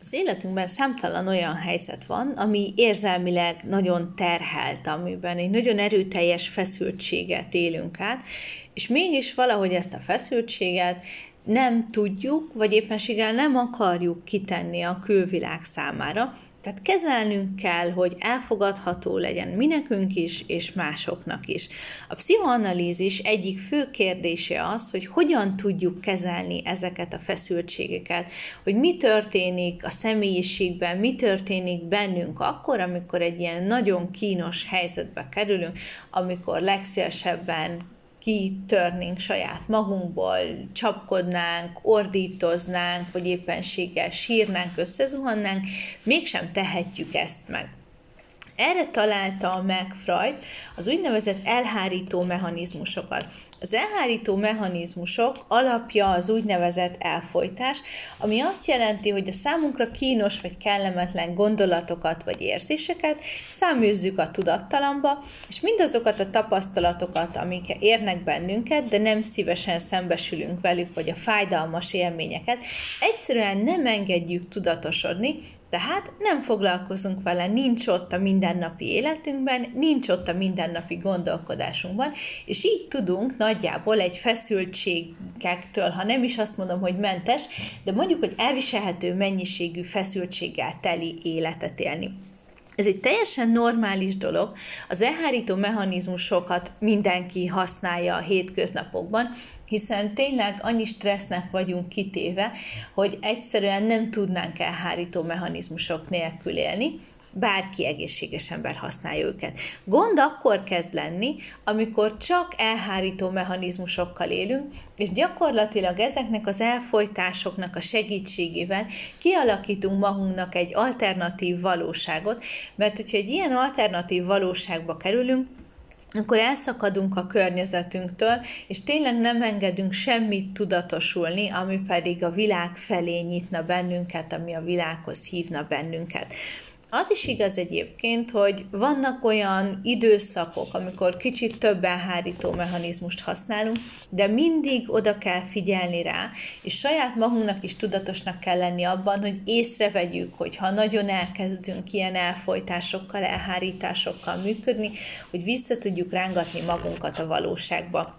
Az életünkben számtalan olyan helyzet van, ami érzelmileg nagyon terhelt, amiben egy nagyon erőteljes feszültséget élünk át, és mégis valahogy ezt a feszültséget nem tudjuk, vagy éppenséggel nem akarjuk kitenni a külvilág számára, tehát kezelnünk kell, hogy elfogadható legyen mi nekünk is, és másoknak is. A pszichoanalízis egyik fő kérdése az, hogy hogyan tudjuk kezelni ezeket a feszültségeket, hogy mi történik a személyiségben, mi történik bennünk akkor, amikor egy ilyen nagyon kínos helyzetbe kerülünk, amikor legszélesebben kitörnénk saját magunkból, csapkodnánk, ordítoznánk, vagy éppenséggel sírnánk, összezuhannánk, mégsem tehetjük ezt meg. Erre találta meg Freud az úgynevezett elhárító mechanizmusokat. Az elhárító mechanizmusok alapja az úgynevezett elfolytás, ami azt jelenti, hogy a számunkra kínos vagy kellemetlen gondolatokat vagy érzéseket száműzzük a tudattalamba, és mindazokat a tapasztalatokat, amik érnek bennünket, de nem szívesen szembesülünk velük, vagy a fájdalmas élményeket, egyszerűen nem engedjük tudatosodni, tehát nem foglalkozunk vele, nincs ott a mindennapi életünkben, nincs ott a mindennapi gondolkodásunkban, és így tudunk nagyjából egy feszültségektől, ha nem is azt mondom, hogy mentes, de mondjuk, hogy elviselhető mennyiségű feszültséggel teli életet élni. Ez egy teljesen normális dolog. Az elhárító mechanizmusokat mindenki használja a hétköznapokban, hiszen tényleg annyi stressznek vagyunk kitéve, hogy egyszerűen nem tudnánk elhárító mechanizmusok nélkül élni, bárki egészséges ember használja őket. Gond akkor kezd lenni, amikor csak elhárító mechanizmusokkal élünk, és gyakorlatilag ezeknek az elfolytásoknak a segítségével kialakítunk magunknak egy alternatív valóságot, mert hogyha egy ilyen alternatív valóságba kerülünk, akkor elszakadunk a környezetünktől, és tényleg nem engedünk semmit tudatosulni, ami pedig a világ felé nyitna bennünket, ami a világhoz hívna bennünket. Az is igaz egyébként, hogy vannak olyan időszakok, amikor kicsit több elhárító mechanizmust használunk, de mindig oda kell figyelni rá, és saját magunknak is tudatosnak kell lenni abban, hogy észrevegyük, hogy ha nagyon elkezdünk ilyen elfolytásokkal, elhárításokkal működni, hogy vissza tudjuk rángatni magunkat a valóságba.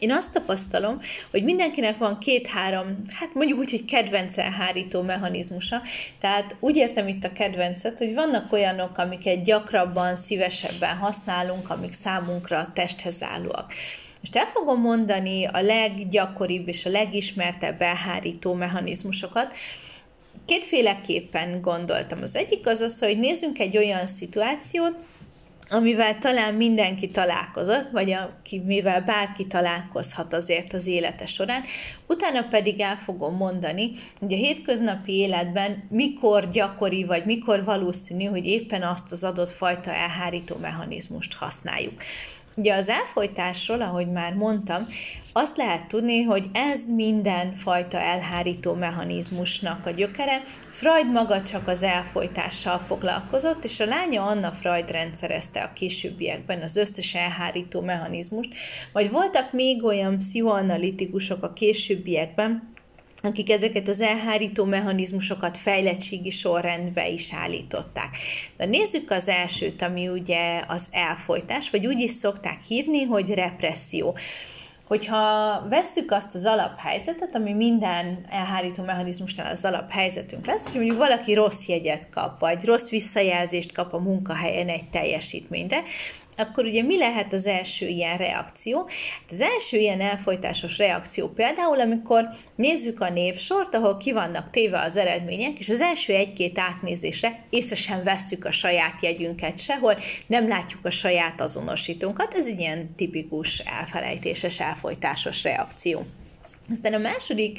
Én azt tapasztalom, hogy mindenkinek van két-három, hát mondjuk úgy, hogy kedvenc elhárító mechanizmusa. Tehát úgy értem itt a kedvencet, hogy vannak olyanok, amiket gyakrabban, szívesebben használunk, amik számunkra a testhez állóak. Most el fogom mondani a leggyakoribb és a legismertebb elhárító mechanizmusokat, kétféleképpen gondoltam. Az egyik az az, hogy nézzünk egy olyan szituációt, amivel talán mindenki találkozott, vagy aki, mivel bárki találkozhat azért az élete során. Utána pedig el fogom mondani, hogy a hétköznapi életben mikor gyakori, vagy mikor valószínű, hogy éppen azt az adott fajta elhárító mechanizmust használjuk. Ugye az elfolytásról, ahogy már mondtam, azt lehet tudni, hogy ez minden fajta elhárító mechanizmusnak a gyökere. Freud maga csak az elfolytással foglalkozott, és a lánya Anna Freud rendszerezte a későbbiekben az összes elhárító mechanizmust, vagy voltak még olyan pszichoanalitikusok a későbbiekben, akik ezeket az elhárító mechanizmusokat fejlettségi sorrendbe is állították. De nézzük az elsőt, ami ugye az elfolytás, vagy úgy is szokták hívni, hogy represszió. Hogyha vesszük azt az alaphelyzetet, ami minden elhárító mechanizmusnál az alaphelyzetünk lesz, hogy mondjuk valaki rossz jegyet kap, vagy rossz visszajelzést kap a munkahelyen egy teljesítményre, akkor ugye mi lehet az első ilyen reakció? Hát az első ilyen elfolytásos reakció például, amikor nézzük a névsort, ahol ki vannak téve az eredmények, és az első egy-két átnézésre észre sem vesszük a saját jegyünket sehol, nem látjuk a saját azonosítónkat, ez egy ilyen tipikus elfelejtéses, elfolytásos reakció. Aztán a második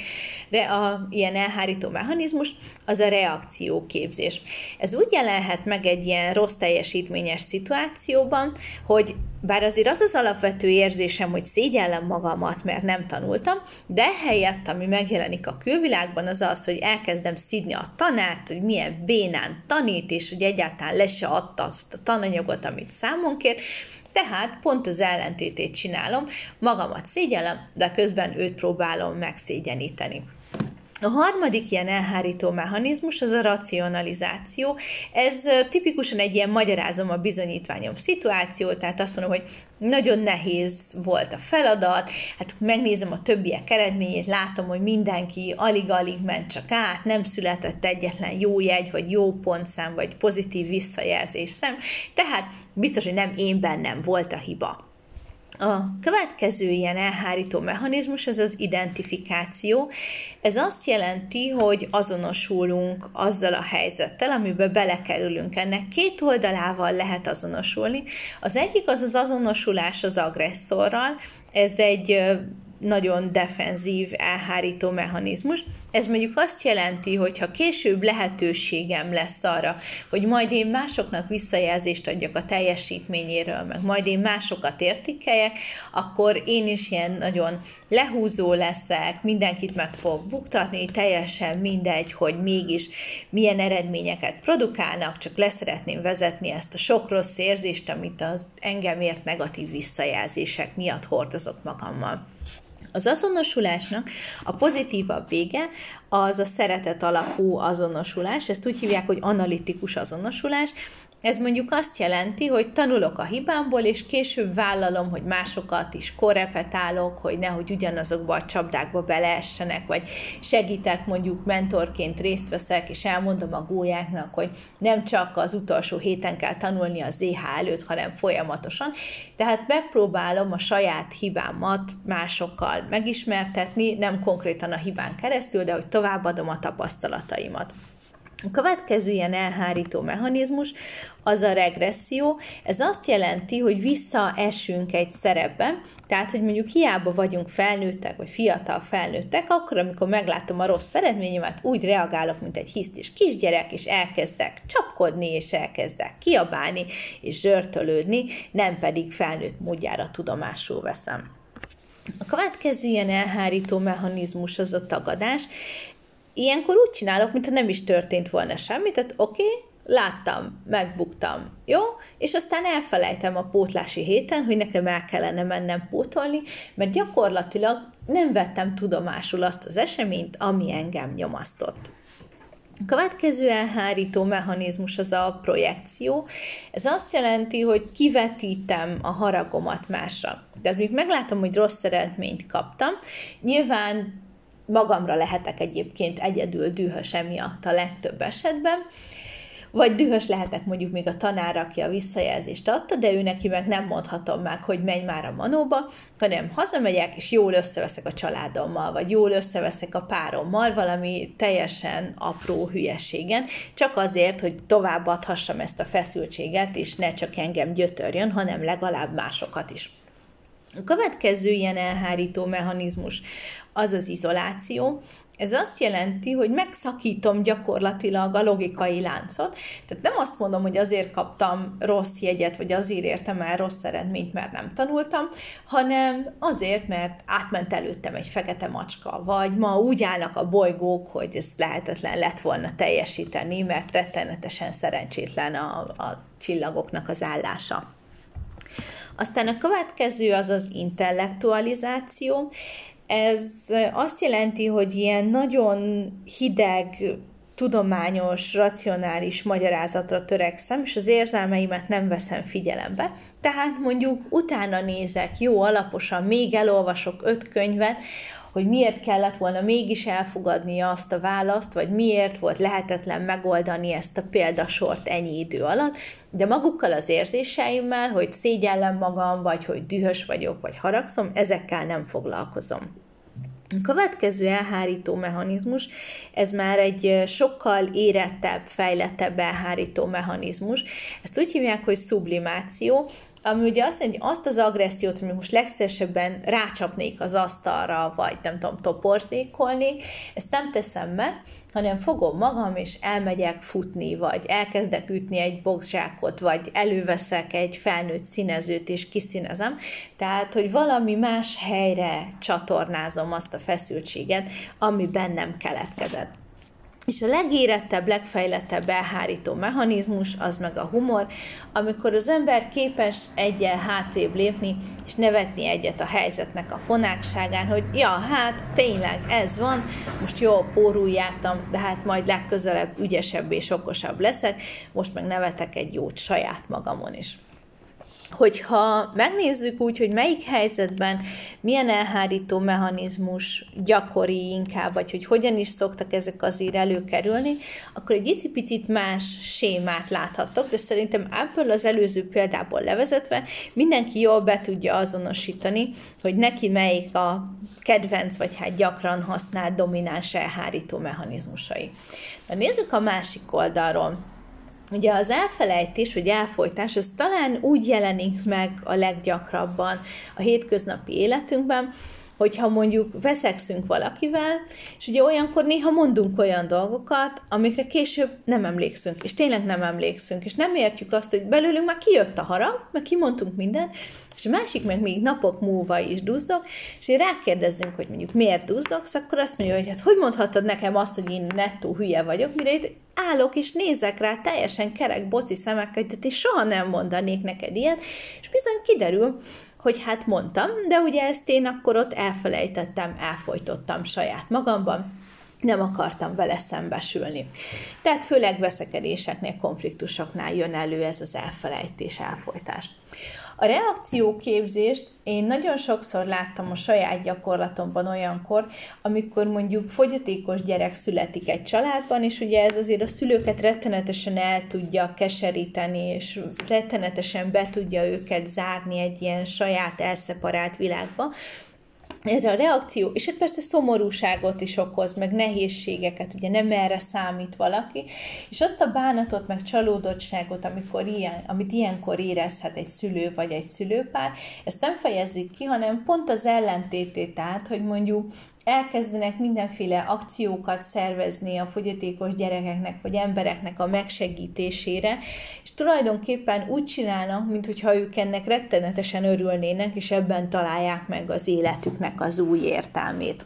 a, ilyen elhárító mechanizmus az a reakcióképzés. Ez úgy jelenhet meg egy ilyen rossz teljesítményes szituációban, hogy bár azért az az alapvető érzésem, hogy szégyellem magamat, mert nem tanultam, de helyett, ami megjelenik a külvilágban, az az, hogy elkezdem szidni a tanárt, hogy milyen bénán tanít, és hogy egyáltalán le se adta azt a tananyagot, amit számon kér, tehát pont az ellentétét csinálom, magamat szégyellem, de közben őt próbálom megszégyeníteni. A harmadik ilyen elhárító mechanizmus az a racionalizáció. Ez tipikusan egy ilyen magyarázom a bizonyítványom szituáció, tehát azt mondom, hogy nagyon nehéz volt a feladat, hát megnézem a többiek eredményét, látom, hogy mindenki alig-alig ment csak át, nem született egyetlen jó jegy, vagy jó pontszám, vagy pozitív visszajelzés szem, tehát biztos, hogy nem én bennem volt a hiba. A következő ilyen elhárító mechanizmus az az identifikáció. Ez azt jelenti, hogy azonosulunk azzal a helyzettel, amiben belekerülünk. Ennek két oldalával lehet azonosulni. Az egyik az az azonosulás az agresszorral. Ez egy nagyon defenzív, elhárító mechanizmus. Ez mondjuk azt jelenti, hogy ha később lehetőségem lesz arra, hogy majd én másoknak visszajelzést adjak a teljesítményéről, meg majd én másokat értékeljek, akkor én is ilyen nagyon lehúzó leszek, mindenkit meg fog buktatni, teljesen mindegy, hogy mégis milyen eredményeket produkálnak, csak leszeretném vezetni ezt a sok rossz érzést, amit az engem ért negatív visszajelzések miatt hordozok magammal. Az azonosulásnak a pozitívabb vége az a szeretet alapú azonosulás, ezt úgy hívják, hogy analitikus azonosulás, ez mondjuk azt jelenti, hogy tanulok a hibámból, és később vállalom, hogy másokat is korrepetálok, hogy nehogy ugyanazokba a csapdákba beleessenek, vagy segítek, mondjuk mentorként részt veszek, és elmondom a gólyáknak, hogy nem csak az utolsó héten kell tanulni az ZH előtt, hanem folyamatosan. Tehát megpróbálom a saját hibámat másokkal megismertetni, nem konkrétan a hibán keresztül, de hogy továbbadom a tapasztalataimat. A következő ilyen elhárító mechanizmus az a regresszió. Ez azt jelenti, hogy visszaesünk egy szerepbe, tehát, hogy mondjuk hiába vagyunk felnőttek, vagy fiatal felnőttek, akkor, amikor meglátom a rossz eredményemet, úgy reagálok, mint egy hisztis kisgyerek, és elkezdek csapkodni, és elkezdek kiabálni, és zsörtölődni, nem pedig felnőtt módjára tudomásul veszem. A következő ilyen elhárító mechanizmus az a tagadás ilyenkor úgy csinálok, mintha nem is történt volna semmi, tehát oké, okay, láttam, megbuktam, jó? És aztán elfelejtem a pótlási héten, hogy nekem el kellene mennem pótolni, mert gyakorlatilag nem vettem tudomásul azt az eseményt, ami engem nyomasztott. A következő elhárító mechanizmus az a projekció. Ez azt jelenti, hogy kivetítem a haragomat másra. De még meglátom, hogy rossz eredményt kaptam, nyilván magamra lehetek egyébként egyedül dühös emiatt a legtöbb esetben, vagy dühös lehetek mondjuk még a tanár, aki a visszajelzést adta, de ő neki meg nem mondhatom meg, hogy menj már a manóba, hanem hazamegyek, és jól összeveszek a családommal, vagy jól összeveszek a párommal, valami teljesen apró hülyeségen, csak azért, hogy továbbadhassam ezt a feszültséget, és ne csak engem gyötörjön, hanem legalább másokat is. A következő ilyen elhárító mechanizmus az az izoláció. Ez azt jelenti, hogy megszakítom gyakorlatilag a logikai láncot. Tehát nem azt mondom, hogy azért kaptam rossz jegyet, vagy azért értem el rossz eredményt, mert nem tanultam, hanem azért, mert átment előttem egy fekete macska, vagy ma úgy állnak a bolygók, hogy ez lehetetlen lett volna teljesíteni, mert rettenetesen szerencsétlen a, a csillagoknak az állása. Aztán a következő az az intellektualizáció. Ez azt jelenti, hogy ilyen nagyon hideg, tudományos, racionális magyarázatra törekszem, és az érzelmeimet nem veszem figyelembe. Tehát mondjuk utána nézek, jó alaposan, még elolvasok öt könyvet, hogy miért kellett volna mégis elfogadni azt a választ, vagy miért volt lehetetlen megoldani ezt a példasort ennyi idő alatt, de magukkal az érzéseimmel, hogy szégyellem magam, vagy hogy dühös vagyok, vagy haragszom, ezekkel nem foglalkozom. A következő elhárító mechanizmus, ez már egy sokkal érettebb, fejlettebb elhárító mechanizmus. Ezt úgy hívják, hogy sublimáció, ami ugye azt mondja, hogy azt az agressziót, amit most legszeresebben rácsapnék az asztalra, vagy nem tudom, toporzékolnék, ezt nem teszem meg, hanem fogom magam, és elmegyek futni, vagy elkezdek ütni egy boxzsákot, vagy előveszek egy felnőtt színezőt, és kiszínezem. Tehát, hogy valami más helyre csatornázom azt a feszültséget, ami bennem keletkezett. És a legérettebb, legfejlettebb elhárító mechanizmus az meg a humor, amikor az ember képes egyel hátrébb lépni, és nevetni egyet a helyzetnek a fonákságán, hogy ja, hát tényleg ez van, most jó, pórul jártam, de hát majd legközelebb ügyesebb és okosabb leszek, most meg nevetek egy jót saját magamon is hogyha megnézzük úgy, hogy melyik helyzetben milyen elhárító mechanizmus gyakori inkább, vagy hogy hogyan is szoktak ezek azért előkerülni, akkor egy icipicit más sémát láthattok, de szerintem ebből az előző példából levezetve mindenki jól be tudja azonosítani, hogy neki melyik a kedvenc, vagy hát gyakran használt domináns elhárító mechanizmusai. De nézzük a másik oldalról Ugye az elfelejtés vagy elfolytás az talán úgy jelenik meg a leggyakrabban a hétköznapi életünkben, hogyha mondjuk veszekszünk valakivel, és ugye olyankor néha mondunk olyan dolgokat, amikre később nem emlékszünk, és tényleg nem emlékszünk, és nem értjük azt, hogy belőlünk már kijött a harag, meg kimondtunk mindent, és a másik meg még napok múlva is duzzog, és én rákérdezzünk, hogy mondjuk miért duzzogsz, akkor azt mondja, hogy hát hogy mondhatod nekem azt, hogy én nettó hülye vagyok, mire itt állok és nézek rá teljesen kerek boci szemekkel, hogy én soha nem mondanék neked ilyet, és bizony kiderül, hogy hát mondtam, de ugye ezt én akkor ott elfelejtettem, elfolytottam saját magamban, nem akartam vele szembesülni. Tehát főleg veszekedéseknél, konfliktusoknál jön elő ez az elfelejtés, elfolytás. A reakcióképzést én nagyon sokszor láttam a saját gyakorlatomban olyankor, amikor mondjuk fogyatékos gyerek születik egy családban, és ugye ez azért a szülőket rettenetesen el tudja keseríteni, és rettenetesen be tudja őket zárni egy ilyen saját elszeparált világba, ez a reakció, és egy persze szomorúságot is okoz, meg nehézségeket, ugye nem erre számít valaki, és azt a bánatot, meg csalódottságot, amikor ilyen, amit ilyenkor érezhet egy szülő vagy egy szülőpár, ezt nem fejezik ki, hanem pont az ellentétét át, hogy mondjuk elkezdenek mindenféle akciókat szervezni a fogyatékos gyerekeknek vagy embereknek a megsegítésére, és tulajdonképpen úgy csinálnak, mintha ők ennek rettenetesen örülnének, és ebben találják meg az életüknek az új értelmét.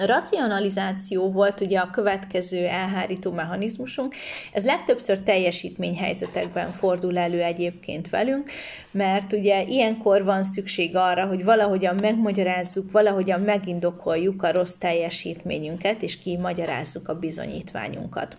A racionalizáció volt ugye a következő elhárító mechanizmusunk. Ez legtöbbször teljesítményhelyzetekben fordul elő egyébként velünk, mert ugye ilyenkor van szükség arra, hogy valahogyan megmagyarázzuk, valahogyan megindokoljuk a rossz teljesítményünket, és kimagyarázzuk a bizonyítványunkat.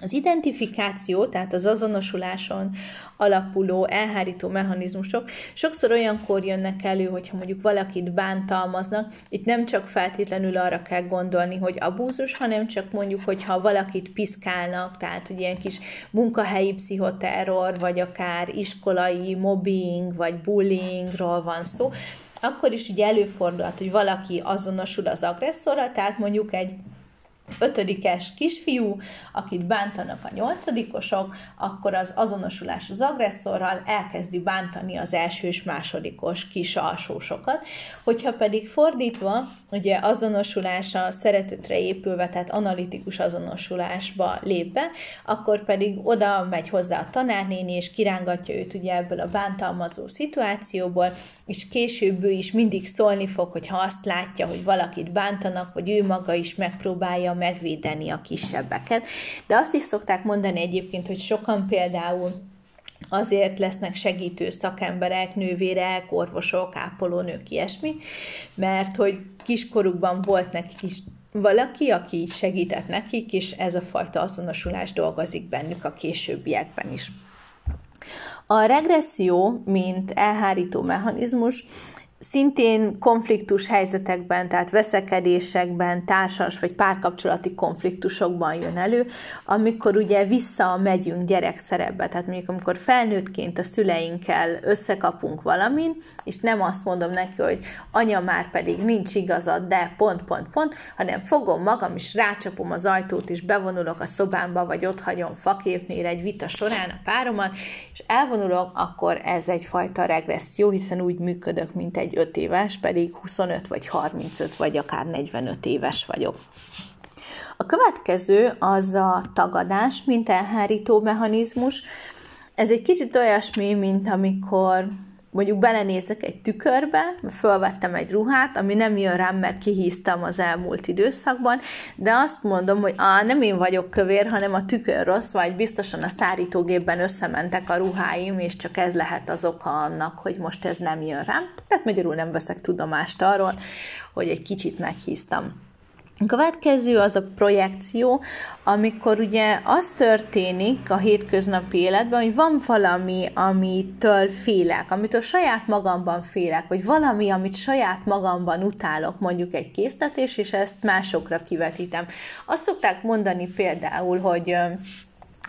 Az identifikáció, tehát az azonosuláson alapuló elhárító mechanizmusok sokszor olyankor jönnek elő, hogyha mondjuk valakit bántalmaznak, itt nem csak feltétlenül arra kell gondolni, hogy abúzus, hanem csak mondjuk, hogyha valakit piszkálnak, tehát hogy ilyen kis munkahelyi pszichoterror, vagy akár iskolai mobbing, vagy bullyingról van szó, akkor is ugye előfordulhat, hogy valaki azonosul az agresszorral, tehát mondjuk egy ötödikes kisfiú, akit bántanak a nyolcadikosok, akkor az azonosulás az agresszorral elkezdi bántani az első és másodikos kis alsósokat. Hogyha pedig fordítva, ugye azonosulás a szeretetre épülve, tehát analitikus azonosulásba lép be, akkor pedig oda megy hozzá a tanárnéni, és kirángatja őt ugye ebből a bántalmazó szituációból, és később ő is mindig szólni fog, hogyha azt látja, hogy valakit bántanak, vagy ő maga is megpróbálja megvédeni a kisebbeket. De azt is szokták mondani egyébként, hogy sokan például azért lesznek segítő szakemberek, nővérek, orvosok, ápolónők, ilyesmi, mert hogy kiskorukban volt nekik is valaki, aki segített nekik, és ez a fajta azonosulás dolgozik bennük a későbbiekben is. A regresszió, mint elhárító mechanizmus, szintén konfliktus helyzetekben, tehát veszekedésekben, társas vagy párkapcsolati konfliktusokban jön elő, amikor ugye visszamegyünk gyerekszerepbe, tehát mondjuk amikor felnőttként a szüleinkkel összekapunk valamin, és nem azt mondom neki, hogy anya már pedig nincs igazad, de pont, pont, pont, hanem fogom magam, és rácsapom az ajtót, és bevonulok a szobámba, vagy ott hagyom faképnél egy vita során a páromat, és elvonulok, akkor ez egyfajta regresszió, hiszen úgy működök, mint egy 5 éves, pedig 25 vagy 35 vagy akár 45 éves vagyok. A következő az a tagadás, mint elhárító mechanizmus. Ez egy kicsit olyasmi, mint amikor mondjuk belenézek egy tükörbe, fölvettem egy ruhát, ami nem jön rám, mert kihíztam az elmúlt időszakban, de azt mondom, hogy á, nem én vagyok kövér, hanem a tükör rossz, vagy biztosan a szárítógépben összementek a ruháim, és csak ez lehet az oka annak, hogy most ez nem jön rám. Tehát magyarul nem veszek tudomást arról, hogy egy kicsit meghíztam. Következő az a projekció, amikor ugye az történik a hétköznapi életben, hogy van valami, amitől félek, amitől saját magamban félek, vagy valami, amit saját magamban utálok, mondjuk egy késztetés, és ezt másokra kivetítem. Azt szokták mondani például, hogy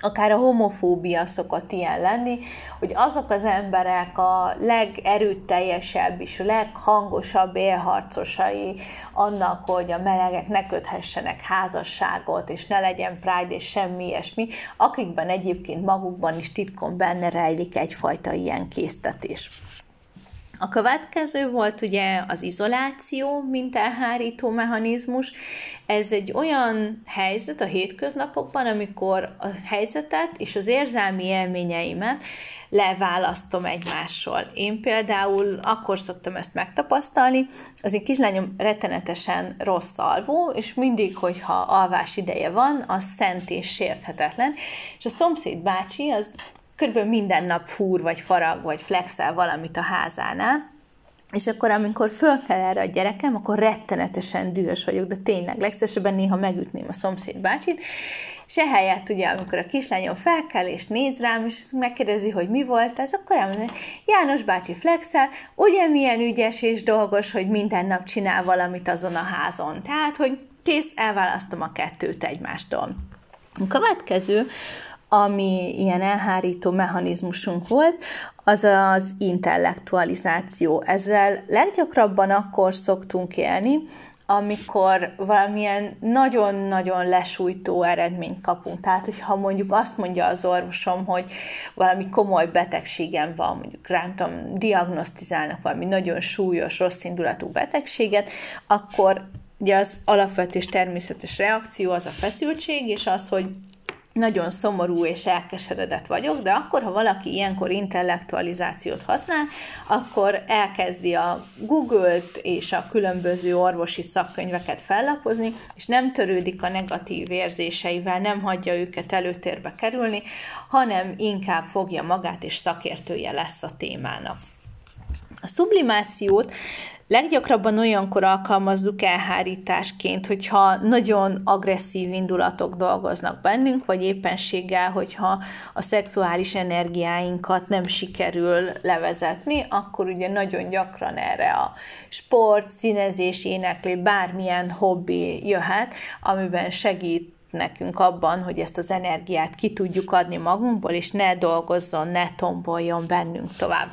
akár a homofóbia szokott ilyen lenni, hogy azok az emberek a legerőteljesebb és a leghangosabb élharcosai annak, hogy a melegek ne köthessenek házasságot, és ne legyen pride és semmi ilyesmi, akikben egyébként magukban is titkon benne rejlik egyfajta ilyen késztetés. A következő volt ugye az izoláció, mint elhárító mechanizmus. Ez egy olyan helyzet a hétköznapokban, amikor a helyzetet és az érzelmi élményeimet leválasztom egymásról. Én például akkor szoktam ezt megtapasztalni, az én kislányom rettenetesen rossz alvó, és mindig, hogyha alvás ideje van, az szent és sérthetetlen, és a szomszéd bácsi az körülbelül minden nap fúr, vagy farag, vagy flexel valamit a házánál, és akkor, amikor föl kell erre a gyerekem, akkor rettenetesen dühös vagyok, de tényleg, legszívesebben néha megütném a szomszéd bácsit, és ehelyett ugye, amikor a kislányom felkel és néz rám, és megkérdezi, hogy mi volt ez, akkor elmondja, János bácsi flexel, ugye milyen ügyes és dolgos, hogy minden nap csinál valamit azon a házon. Tehát, hogy kész, elválasztom a kettőt egymástól. A következő, ami ilyen elhárító mechanizmusunk volt, az az intellektualizáció. Ezzel leggyakrabban akkor szoktunk élni, amikor valamilyen nagyon-nagyon lesújtó eredményt kapunk. Tehát, hogyha mondjuk azt mondja az orvosom, hogy valami komoly betegségem van, mondjuk rám tudom, diagnosztizálnak valami nagyon súlyos, rossz indulatú betegséget, akkor ugye az alapvető és természetes reakció az a feszültség, és az, hogy nagyon szomorú és elkeseredett vagyok, de akkor, ha valaki ilyenkor intellektualizációt használ, akkor elkezdi a Google-t és a különböző orvosi szakkönyveket fellapozni, és nem törődik a negatív érzéseivel, nem hagyja őket előtérbe kerülni, hanem inkább fogja magát és szakértője lesz a témának. A sublimációt Leggyakrabban olyankor alkalmazzuk elhárításként, hogyha nagyon agresszív indulatok dolgoznak bennünk, vagy éppenséggel, hogyha a szexuális energiáinkat nem sikerül levezetni, akkor ugye nagyon gyakran erre a sport, színezés, éneklés, bármilyen hobbi jöhet, amiben segít nekünk abban, hogy ezt az energiát ki tudjuk adni magunkból, és ne dolgozzon, ne tomboljon bennünk tovább.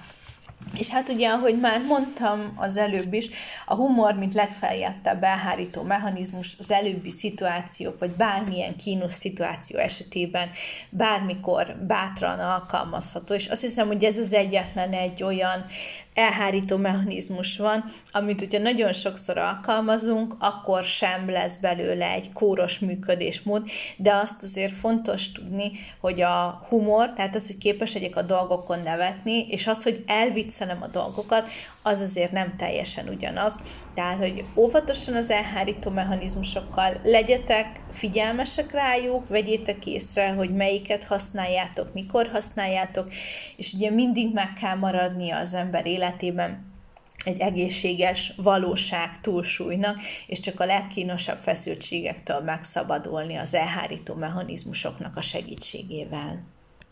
És hát ugye, ahogy már mondtam az előbb is, a humor, mint legfeljettebb elhárító mechanizmus az előbbi szituációk, vagy bármilyen kínos szituáció esetében bármikor bátran alkalmazható, és azt hiszem, hogy ez az egyetlen egy olyan elhárító mechanizmus van, amit hogyha nagyon sokszor alkalmazunk, akkor sem lesz belőle egy kóros működésmód, de azt azért fontos tudni, hogy a humor, tehát az, hogy képes legyek a dolgokon nevetni, és az, hogy elviccelem a dolgokat, az azért nem teljesen ugyanaz. Tehát, hogy óvatosan az elhárító mechanizmusokkal legyetek figyelmesek rájuk, vegyétek észre, hogy melyiket használjátok, mikor használjátok, és ugye mindig meg kell maradnia az ember életében egy egészséges valóság túlsúlynak, és csak a legkínosabb feszültségektől megszabadulni az elhárító mechanizmusoknak a segítségével.